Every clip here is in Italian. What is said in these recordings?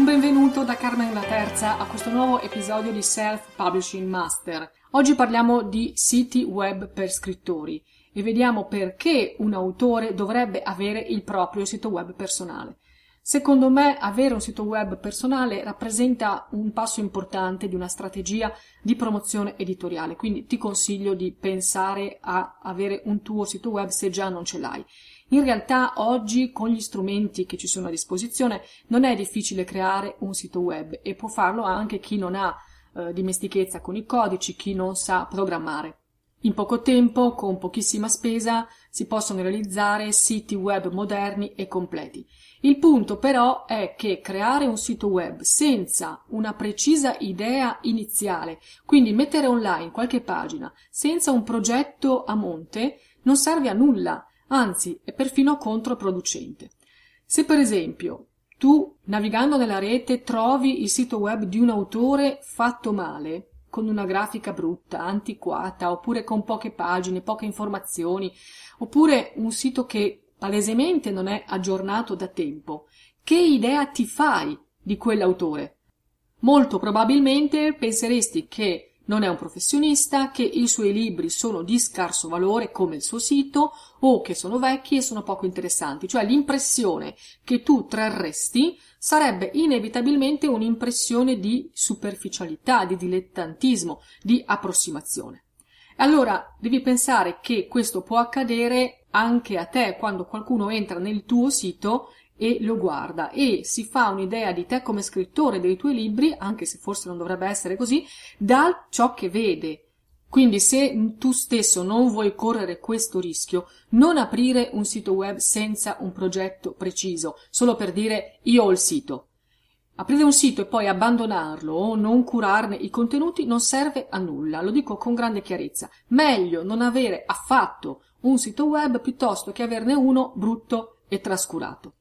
un benvenuto da Carmen la Terza a questo nuovo episodio di Self Publishing Master. Oggi parliamo di siti web per scrittori e vediamo perché un autore dovrebbe avere il proprio sito web personale. Secondo me avere un sito web personale rappresenta un passo importante di una strategia di promozione editoriale, quindi ti consiglio di pensare a avere un tuo sito web se già non ce l'hai. In realtà oggi con gli strumenti che ci sono a disposizione non è difficile creare un sito web e può farlo anche chi non ha eh, dimestichezza con i codici, chi non sa programmare. In poco tempo, con pochissima spesa, si possono realizzare siti web moderni e completi. Il punto però è che creare un sito web senza una precisa idea iniziale, quindi mettere online qualche pagina senza un progetto a monte, non serve a nulla anzi è perfino controproducente. Se per esempio tu, navigando nella rete, trovi il sito web di un autore fatto male, con una grafica brutta, antiquata, oppure con poche pagine, poche informazioni, oppure un sito che palesemente non è aggiornato da tempo, che idea ti fai di quell'autore? Molto probabilmente penseresti che non è un professionista, che i suoi libri sono di scarso valore come il suo sito o che sono vecchi e sono poco interessanti, cioè l'impressione che tu trarresti sarebbe inevitabilmente un'impressione di superficialità, di dilettantismo, di approssimazione. Allora devi pensare che questo può accadere anche a te quando qualcuno entra nel tuo sito e lo guarda e si fa un'idea di te come scrittore dei tuoi libri, anche se forse non dovrebbe essere così, da ciò che vede. Quindi se tu stesso non vuoi correre questo rischio, non aprire un sito web senza un progetto preciso, solo per dire io ho il sito. Aprire un sito e poi abbandonarlo o non curarne i contenuti non serve a nulla, lo dico con grande chiarezza. Meglio non avere affatto un sito web piuttosto che averne uno brutto e trascurato.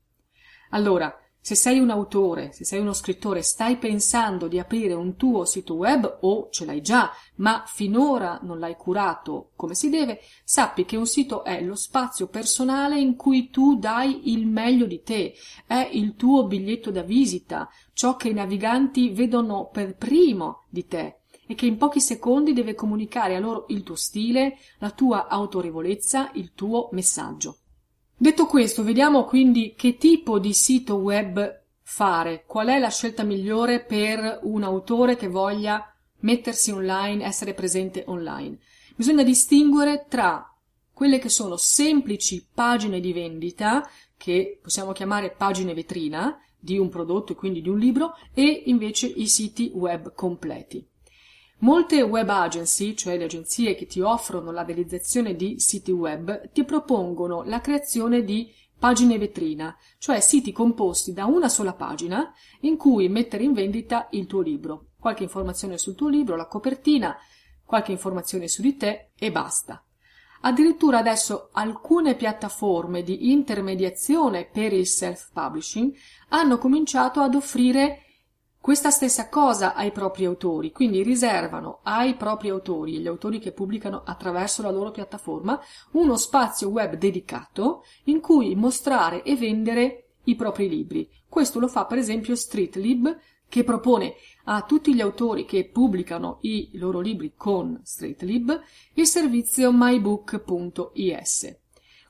Allora, se sei un autore, se sei uno scrittore, stai pensando di aprire un tuo sito web o ce l'hai già, ma finora non l'hai curato come si deve, sappi che un sito è lo spazio personale in cui tu dai il meglio di te, è il tuo biglietto da visita, ciò che i naviganti vedono per primo di te e che in pochi secondi deve comunicare a loro il tuo stile, la tua autorevolezza, il tuo messaggio. Detto questo, vediamo quindi che tipo di sito web fare, qual è la scelta migliore per un autore che voglia mettersi online, essere presente online. Bisogna distinguere tra quelle che sono semplici pagine di vendita, che possiamo chiamare pagine vetrina, di un prodotto e quindi di un libro, e invece i siti web completi. Molte web agency, cioè le agenzie che ti offrono la realizzazione di siti web, ti propongono la creazione di pagine vetrina, cioè siti composti da una sola pagina in cui mettere in vendita il tuo libro, qualche informazione sul tuo libro, la copertina, qualche informazione su di te e basta. Addirittura adesso alcune piattaforme di intermediazione per il self-publishing hanno cominciato ad offrire questa stessa cosa ai propri autori, quindi riservano ai propri autori e gli autori che pubblicano attraverso la loro piattaforma uno spazio web dedicato in cui mostrare e vendere i propri libri. Questo lo fa per esempio Streetlib, che propone a tutti gli autori che pubblicano i loro libri con StraightLib il servizio mybook.is.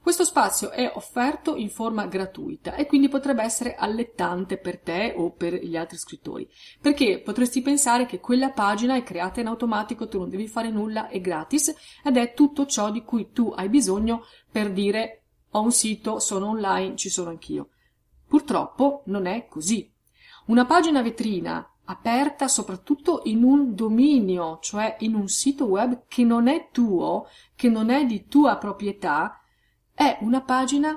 Questo spazio è offerto in forma gratuita e quindi potrebbe essere allettante per te o per gli altri scrittori, perché potresti pensare che quella pagina è creata in automatico, tu non devi fare nulla, è gratis ed è tutto ciò di cui tu hai bisogno per dire ho un sito, sono online, ci sono anch'io. Purtroppo non è così. Una pagina vetrina aperta soprattutto in un dominio, cioè in un sito web che non è tuo, che non è di tua proprietà, è una pagina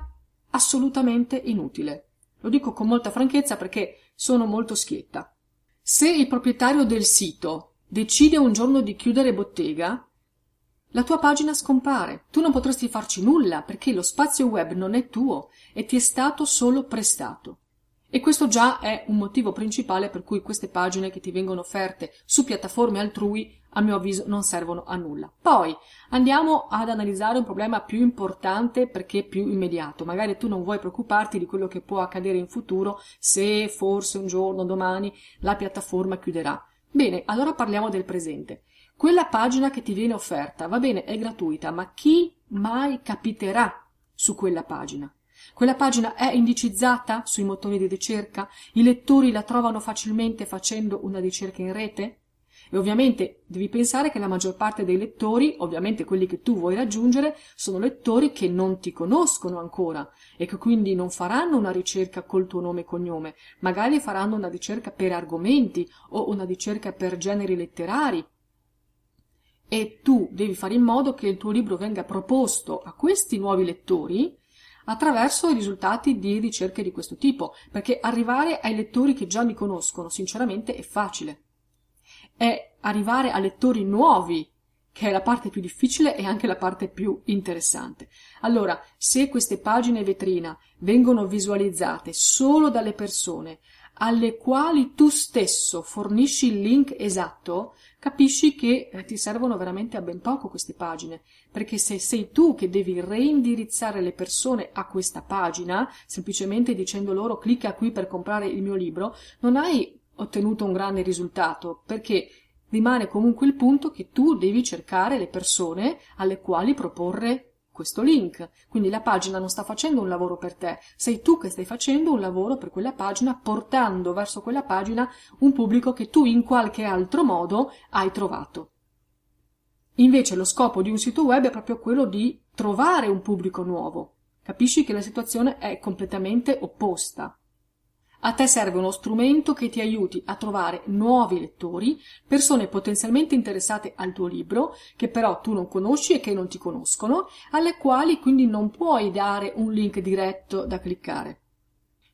assolutamente inutile. Lo dico con molta franchezza perché sono molto schietta. Se il proprietario del sito decide un giorno di chiudere bottega, la tua pagina scompare. Tu non potresti farci nulla perché lo spazio web non è tuo e ti è stato solo prestato. E questo già è un motivo principale per cui queste pagine che ti vengono offerte su piattaforme altrui, a mio avviso, non servono a nulla. Poi andiamo ad analizzare un problema più importante perché più immediato. Magari tu non vuoi preoccuparti di quello che può accadere in futuro se forse un giorno, domani, la piattaforma chiuderà. Bene, allora parliamo del presente. Quella pagina che ti viene offerta, va bene, è gratuita, ma chi mai capiterà su quella pagina? Quella pagina è indicizzata sui motori di ricerca? I lettori la trovano facilmente facendo una ricerca in rete? E ovviamente devi pensare che la maggior parte dei lettori, ovviamente quelli che tu vuoi raggiungere, sono lettori che non ti conoscono ancora e che quindi non faranno una ricerca col tuo nome e cognome, magari faranno una ricerca per argomenti o una ricerca per generi letterari. E tu devi fare in modo che il tuo libro venga proposto a questi nuovi lettori attraverso i risultati di ricerche di questo tipo, perché arrivare ai lettori che già mi conoscono, sinceramente, è facile. È arrivare a lettori nuovi che è la parte più difficile e anche la parte più interessante. Allora, se queste pagine vetrina vengono visualizzate solo dalle persone alle quali tu stesso fornisci il link esatto, capisci che eh, ti servono veramente a ben poco queste pagine, perché se sei tu che devi reindirizzare le persone a questa pagina, semplicemente dicendo loro clicca qui per comprare il mio libro, non hai ottenuto un grande risultato, perché rimane comunque il punto che tu devi cercare le persone alle quali proporre questo link. Quindi la pagina non sta facendo un lavoro per te, sei tu che stai facendo un lavoro per quella pagina, portando verso quella pagina un pubblico che tu in qualche altro modo hai trovato. Invece lo scopo di un sito web è proprio quello di trovare un pubblico nuovo. Capisci che la situazione è completamente opposta. A te serve uno strumento che ti aiuti a trovare nuovi lettori, persone potenzialmente interessate al tuo libro, che però tu non conosci e che non ti conoscono, alle quali quindi non puoi dare un link diretto da cliccare.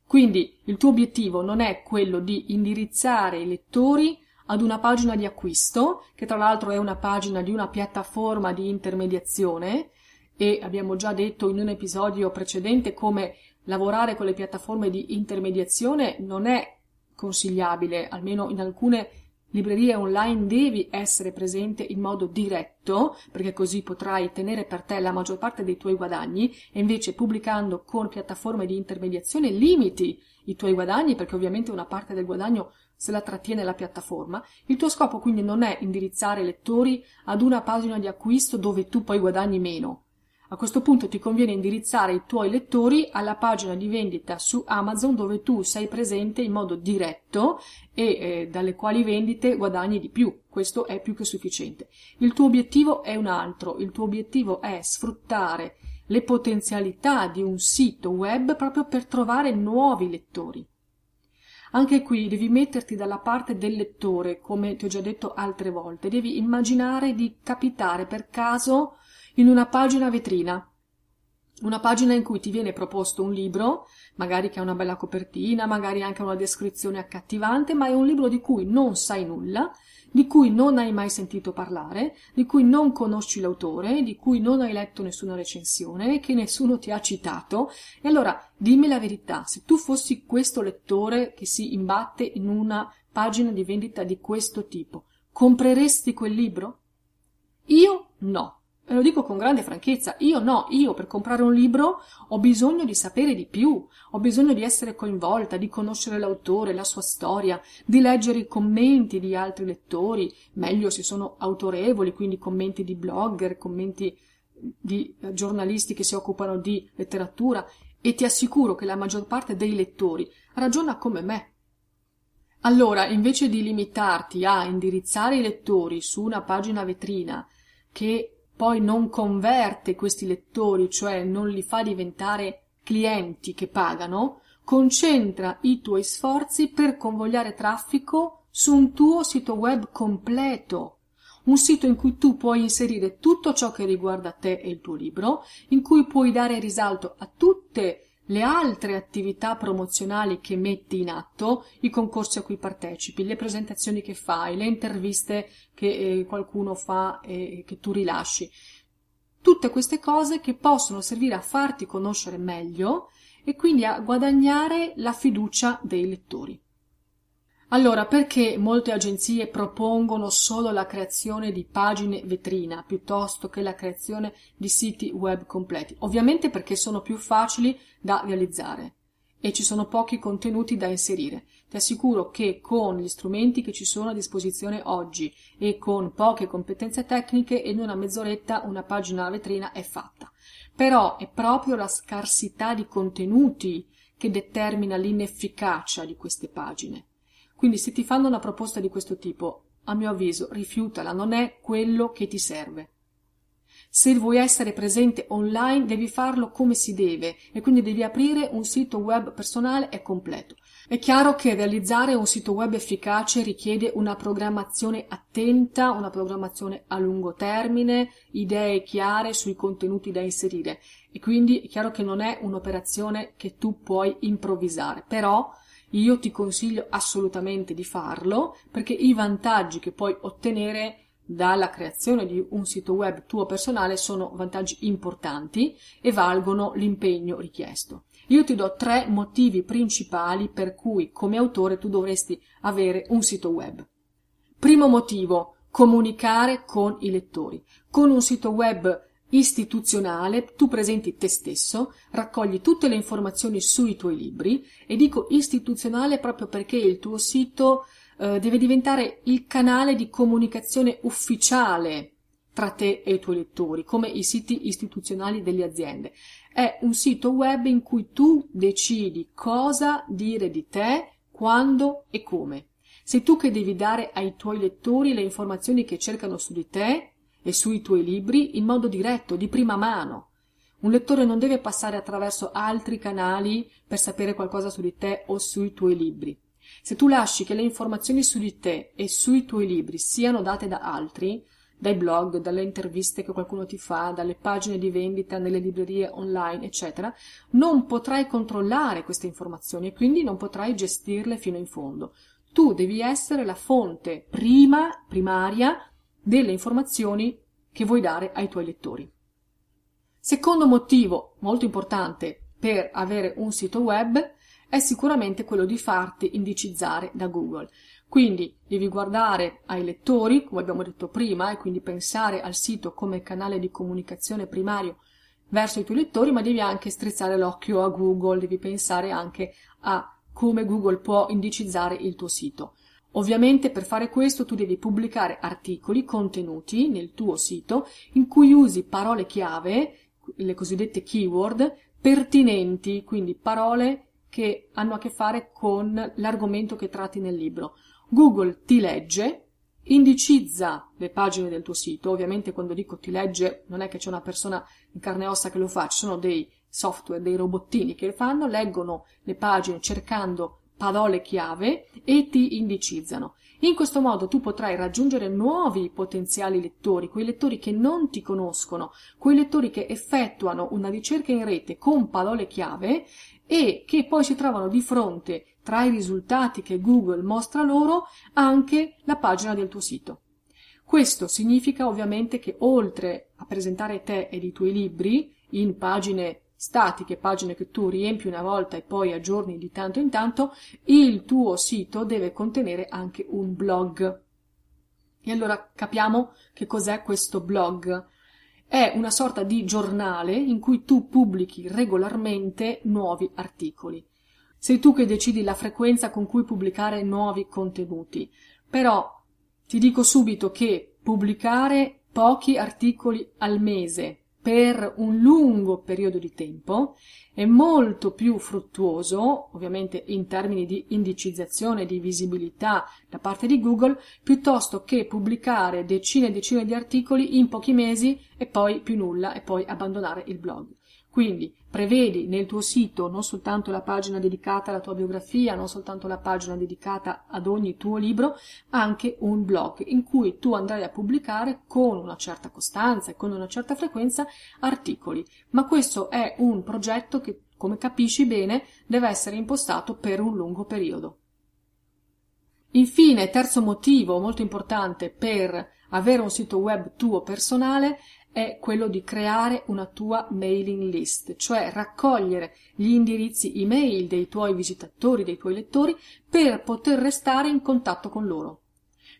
Quindi il tuo obiettivo non è quello di indirizzare i lettori ad una pagina di acquisto, che tra l'altro è una pagina di una piattaforma di intermediazione, e abbiamo già detto in un episodio precedente come lavorare con le piattaforme di intermediazione non è consigliabile, almeno in alcune librerie online devi essere presente in modo diretto, perché così potrai tenere per te la maggior parte dei tuoi guadagni e invece pubblicando con piattaforme di intermediazione limiti i tuoi guadagni, perché ovviamente una parte del guadagno se la trattiene la piattaforma. Il tuo scopo quindi non è indirizzare lettori ad una pagina di acquisto dove tu poi guadagni meno, a questo punto ti conviene indirizzare i tuoi lettori alla pagina di vendita su Amazon dove tu sei presente in modo diretto e eh, dalle quali vendite guadagni di più. Questo è più che sufficiente. Il tuo obiettivo è un altro, il tuo obiettivo è sfruttare le potenzialità di un sito web proprio per trovare nuovi lettori. Anche qui devi metterti dalla parte del lettore, come ti ho già detto altre volte, devi immaginare di capitare per caso in una pagina vetrina. Una pagina in cui ti viene proposto un libro, magari che ha una bella copertina, magari anche una descrizione accattivante, ma è un libro di cui non sai nulla, di cui non hai mai sentito parlare, di cui non conosci l'autore, di cui non hai letto nessuna recensione, che nessuno ti ha citato. E allora dimmi la verità, se tu fossi questo lettore che si imbatte in una pagina di vendita di questo tipo, compreresti quel libro? Io no E lo dico con grande franchezza, io no, io per comprare un libro ho bisogno di sapere di più, ho bisogno di essere coinvolta, di conoscere l'autore, la sua storia, di leggere i commenti di altri lettori, meglio se sono autorevoli, quindi commenti di blogger, commenti di eh, giornalisti che si occupano di letteratura, e ti assicuro che la maggior parte dei lettori ragiona come me. Allora, invece di limitarti a indirizzare i lettori su una pagina vetrina che poi non converte questi lettori, cioè non li fa diventare clienti che pagano, concentra i tuoi sforzi per convogliare traffico su un tuo sito web completo, un sito in cui tu puoi inserire tutto ciò che riguarda te e il tuo libro, in cui puoi dare risalto a tutte le altre attività promozionali che metti in atto, i concorsi a cui partecipi, le presentazioni che fai, le interviste che eh, qualcuno fa e che tu rilasci. Tutte queste cose che possono servire a farti conoscere meglio e quindi a guadagnare la fiducia dei lettori. Allora, perché molte agenzie propongono solo la creazione di pagine vetrina piuttosto che la creazione di siti web completi? Ovviamente perché sono più facili da realizzare e ci sono pochi contenuti da inserire. Ti assicuro che con gli strumenti che ci sono a disposizione oggi e con poche competenze tecniche in una mezz'oretta una pagina vetrina è fatta. Però è proprio la scarsità di contenuti che determina l'inefficacia di queste pagine. Quindi se ti fanno una proposta di questo tipo, a mio avviso, rifiutala, non è quello che ti serve. Se vuoi essere presente online devi farlo come si deve e quindi devi aprire un sito web personale e completo. È chiaro che realizzare un sito web efficace richiede una programmazione attenta, una programmazione a lungo termine, idee chiare sui contenuti da inserire e quindi è chiaro che non è un'operazione che tu puoi improvvisare, però io ti consiglio assolutamente di farlo perché i vantaggi che puoi ottenere dalla creazione di un sito web tuo personale sono vantaggi importanti e valgono l'impegno richiesto. Io ti do tre motivi principali per cui come autore tu dovresti avere un sito web. Primo motivo, comunicare con i lettori. Con un sito web istituzionale, tu presenti te stesso, raccogli tutte le informazioni sui tuoi libri e dico istituzionale proprio perché il tuo sito eh, deve diventare il canale di comunicazione ufficiale tra te e i tuoi lettori, come i siti istituzionali delle aziende. È un sito web in cui tu decidi cosa dire di te, quando e come. Sei tu che devi dare ai tuoi lettori le informazioni che cercano su di te e sui tuoi libri in modo diretto, di prima mano. Un lettore non deve passare attraverso altri canali per sapere qualcosa su di te o sui tuoi libri. Se tu lasci che le informazioni su di te e sui tuoi libri siano date da altri, dai blog, dalle interviste che qualcuno ti fa, dalle pagine di vendita nelle librerie online, eccetera, non potrai controllare queste informazioni e quindi non potrai gestirle fino in fondo. Tu devi essere la fonte prima, primaria, delle informazioni che vuoi dare ai tuoi lettori. Secondo motivo molto importante per avere un sito web è sicuramente quello di farti indicizzare da Google. Quindi devi guardare ai lettori, come abbiamo detto prima, e quindi pensare al sito come canale di comunicazione primario verso i tuoi lettori, ma devi anche strizzare l'occhio a Google, devi pensare anche a come Google può indicizzare il tuo sito. Ovviamente per fare questo tu devi pubblicare articoli, contenuti nel tuo sito in cui usi parole chiave, le cosiddette keyword, pertinenti, quindi parole che hanno a che fare con l'argomento che tratti nel libro. Google ti legge, indicizza le pagine del tuo sito, ovviamente quando dico ti legge non è che c'è una persona in carne e ossa che lo fa, ci sono dei software, dei robottini che fanno, leggono le pagine cercando parole chiave e ti indicizzano. In questo modo tu potrai raggiungere nuovi potenziali lettori, quei lettori che non ti conoscono, quei lettori che effettuano una ricerca in rete con parole chiave e che poi si trovano di fronte tra i risultati che Google mostra loro anche la pagina del tuo sito. Questo significa ovviamente che oltre a presentare te ed i tuoi libri in pagine statiche, pagine che tu riempi una volta e poi aggiorni di tanto in tanto, il tuo sito deve contenere anche un blog. E allora capiamo che cos'è questo blog. è una sorta di giornale in cui tu pubblichi regolarmente nuovi articoli. Sei tu che decidi la frequenza con cui pubblicare nuovi contenuti. Però ti dico subito che pubblicare pochi articoli al mese per un lungo periodo di tempo è molto più fruttuoso, ovviamente in termini di indicizzazione, di visibilità da parte di Google, piuttosto che pubblicare decine e decine di articoli in pochi mesi e poi più nulla e poi abbandonare il blog. Quindi prevedi nel tuo sito non soltanto la pagina dedicata alla tua biografia, non soltanto la pagina dedicata ad ogni tuo libro, anche un blog in cui tu andrai a pubblicare con una certa costanza e con una certa frequenza articoli. Ma questo è un progetto che, come capisci bene, deve essere impostato per un lungo periodo. Infine, terzo motivo molto importante per avere un sito web tuo personale è quello di creare una tua mailing list, cioè raccogliere gli indirizzi email dei tuoi visitatori, dei tuoi lettori, per poter restare in contatto con loro.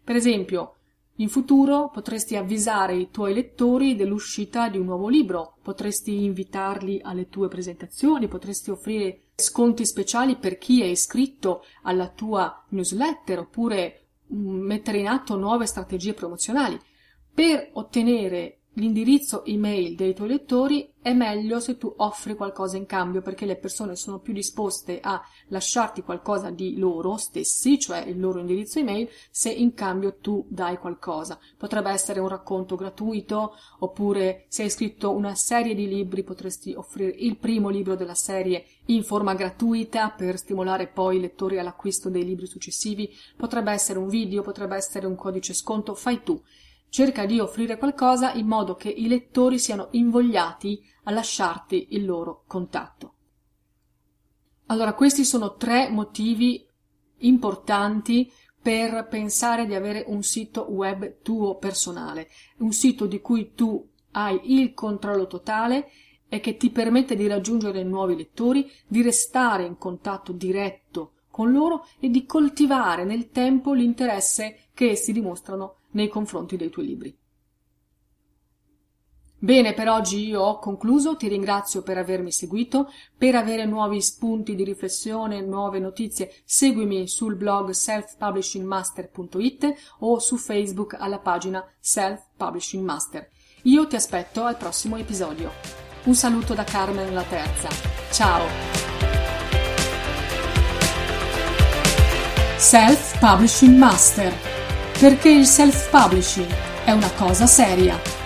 Per esempio, in futuro potresti avvisare i tuoi lettori dell'uscita di un nuovo libro, potresti invitarli alle tue presentazioni, potresti offrire sconti speciali per chi è iscritto alla tua newsletter oppure mm, mettere in atto nuove strategie promozionali. Per ottenere l'indirizzo email dei tuoi lettori è meglio se tu offri qualcosa in cambio perché le persone sono più disposte a lasciarti qualcosa di loro stessi, cioè il loro indirizzo email, se in cambio tu dai qualcosa. Potrebbe essere un racconto gratuito oppure se hai scritto una serie di libri potresti offrire il primo libro della serie in forma gratuita per stimolare poi i lettori all'acquisto dei libri successivi. Potrebbe essere un video, potrebbe essere un codice sconto, fai tu. Cerca di offrire qualcosa in modo che i lettori siano invogliati a lasciarti il loro contatto. Allora, questi sono tre motivi importanti per pensare di avere un sito web tuo personale, un sito di cui tu hai il controllo totale e che ti permette di raggiungere nuovi lettori, di restare in contatto diretto con loro e di coltivare nel tempo l'interesse che essi dimostrano nei confronti dei tuoi libri. Bene, per oggi io ho concluso, ti ringrazio per avermi seguito, per avere nuovi spunti di riflessione, nuove notizie, seguimi sul blog selfpublishingmaster.it o su Facebook alla pagina Self Publishing Master. Io ti aspetto al prossimo episodio. Un saluto da Carmen la Terza. Ciao! Self Publishing Master perché il self-publishing è una cosa seria.